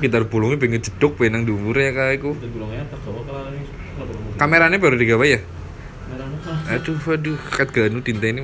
kita gitar bulungnya pengen jeduk pengen nang ya kak aku kameranya baru digawe ya? Aduh aduh kat ganu ini.